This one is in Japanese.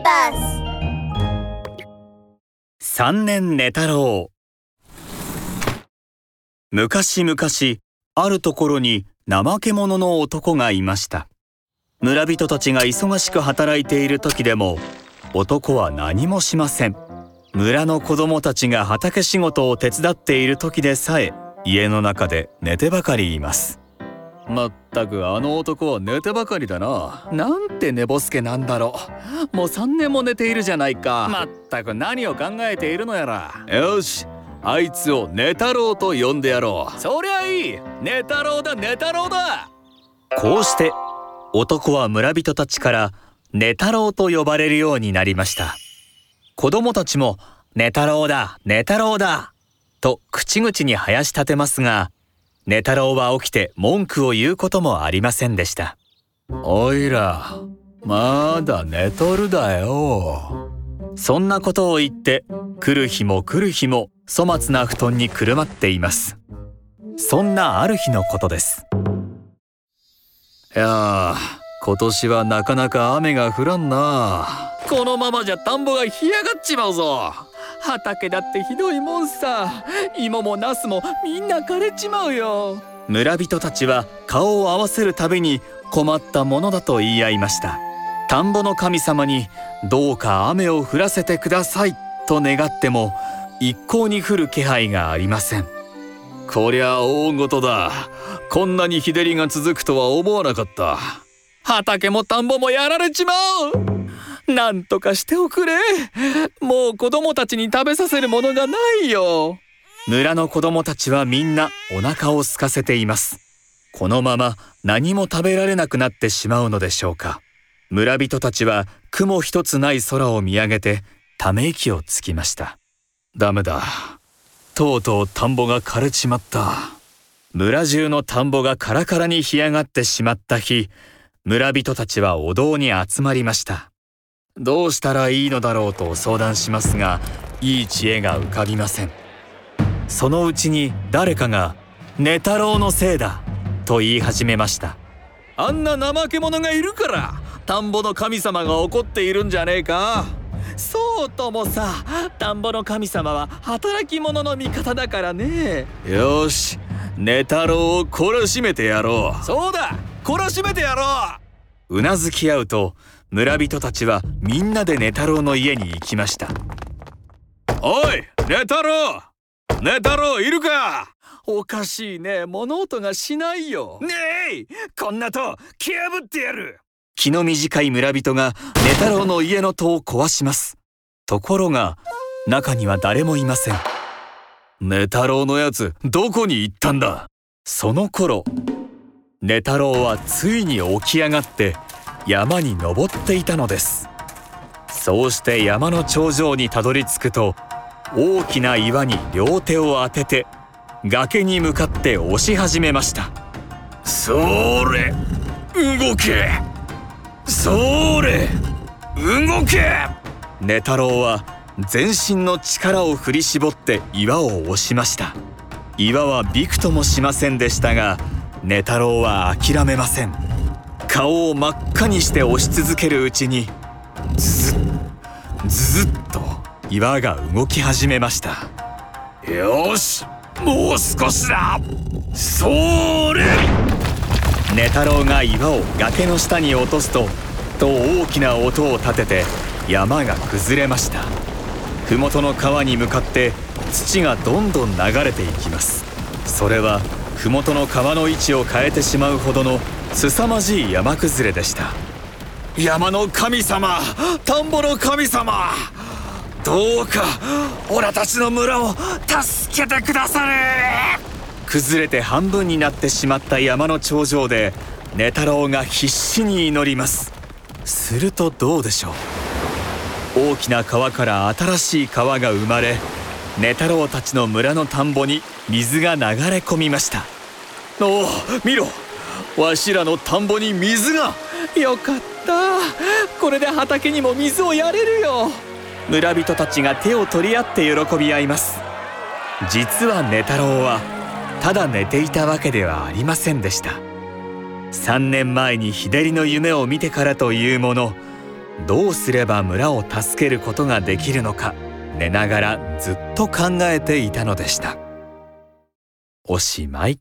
ビバス三年寝太郎。昔々あるところに怠け者の男がいました。村人たちが忙しく働いている時でも男は何もしません。村の子供たちが畑仕事を手伝っている時でさえ家の中で寝てばかりいます。まったくあの男は寝てばかりだな。なんて寝ぼすけなんだろう。もう3年も寝ているじゃないか。まったく何を考えているのやら。よし。あいつを寝太郎と呼んでやろう。そりゃいい。寝太郎だ寝太郎だ。こうして男は村人たちから寝太郎と呼ばれるようになりました。子供たちも寝太郎だ寝太郎だと口々に生やし立てますが寝太郎は起きて文句を言うこともありませんでした。おいらまだ寝とるだよ。そんなことを言って来る日も来る日も粗末な布団にくるまっています。そんなある日のことです。いや今年はなかなか雨が降らんな。このままじゃ田んぼが干上がっちまうぞ畑だってひどいもんさ。芋もナスもみんな枯れちまうよ。村人たちは顔を合わせるたびに困ったものだと言い合いました。田んぼの神様にどうか雨を降らせてくださいと願っても一向に降る気配がありません。こりゃ大事だ。こんなに日照りが続くとは思わなかった。畑も田んぼもやられちまうなんとかしておくれ。もう子供たちに食べさせるものがないよ。村の子供たちはみんなお腹を空かせています。このまま何も食べられなくなってしまうのでしょうか。村人たちは雲一つない空を見上げてため息をつきました。ダメだ。とうとう田んぼが枯れちまった。村中の田んぼがカラカラに干上がってしまった日村人たちはお堂に集まりました。どうしたらいいのだろうと相談しますがいい知恵が浮かびません。そのうちに誰かが「寝太郎のせいだ」と言い始めました。あんな怠け者がいるから田んぼの神様が怒っているんじゃねえか。そうともさ田んぼの神様は働き者の味方だからね。よし寝太郎を懲らしめてやろう。そうだ懲らしめてやろう。うなずき合うと村人たちはみんなで寝太郎の家に行きました。おい寝太郎寝太郎いるか？おかしいね。物音がしないよ。ねえこんな戸蹴破ってやる。気の短い村人が寝太郎の家の戸を壊します。ところが中には誰もいません。寝太郎のやつどこに行ったんだ？その頃寝太郎はついに起き上がって山に登っていたのです。そうして山の頂上にたどり着くと大きな岩に両手を当てて崖に向かって押し始めました。それ動け。それ動け。寝太郎は全身の力を振り絞って岩を押しました。岩はびくともしませんでしたが寝太郎は諦めません顔を真っ赤にして押し続けるうちにズズッズズッと岩が動き始めました。よしもう少しだ。それ。寝太郎が岩を崖の下に落とすとと大きな音を立てて山が崩れました。麓の川に向かって土がどんどん流れていきます。それは麓の川の位置を変えてしまうほどの凄まじい山崩れでした。山の神様田んぼの神様どうかオラたちの村を助けてくだされ。崩れて半分になってしまった山の頂上で寝太郎が必死に祈ります。するとどうでしょう。大きな川から新しい川が生まれ寝太郎たちの村の田んぼに水が流れ込みました。おお見ろわしらの田んぼに水が。よかった。これで畑にも水をやれるよ。村人たちが手を取り合って喜び合います。実は寝太郎はただ寝ていたわけではありませんでした。3年前に日照りの夢を見てからというものどうすれば村を助けることができるのか寝ながらずっと考えていたのでした。おしまい。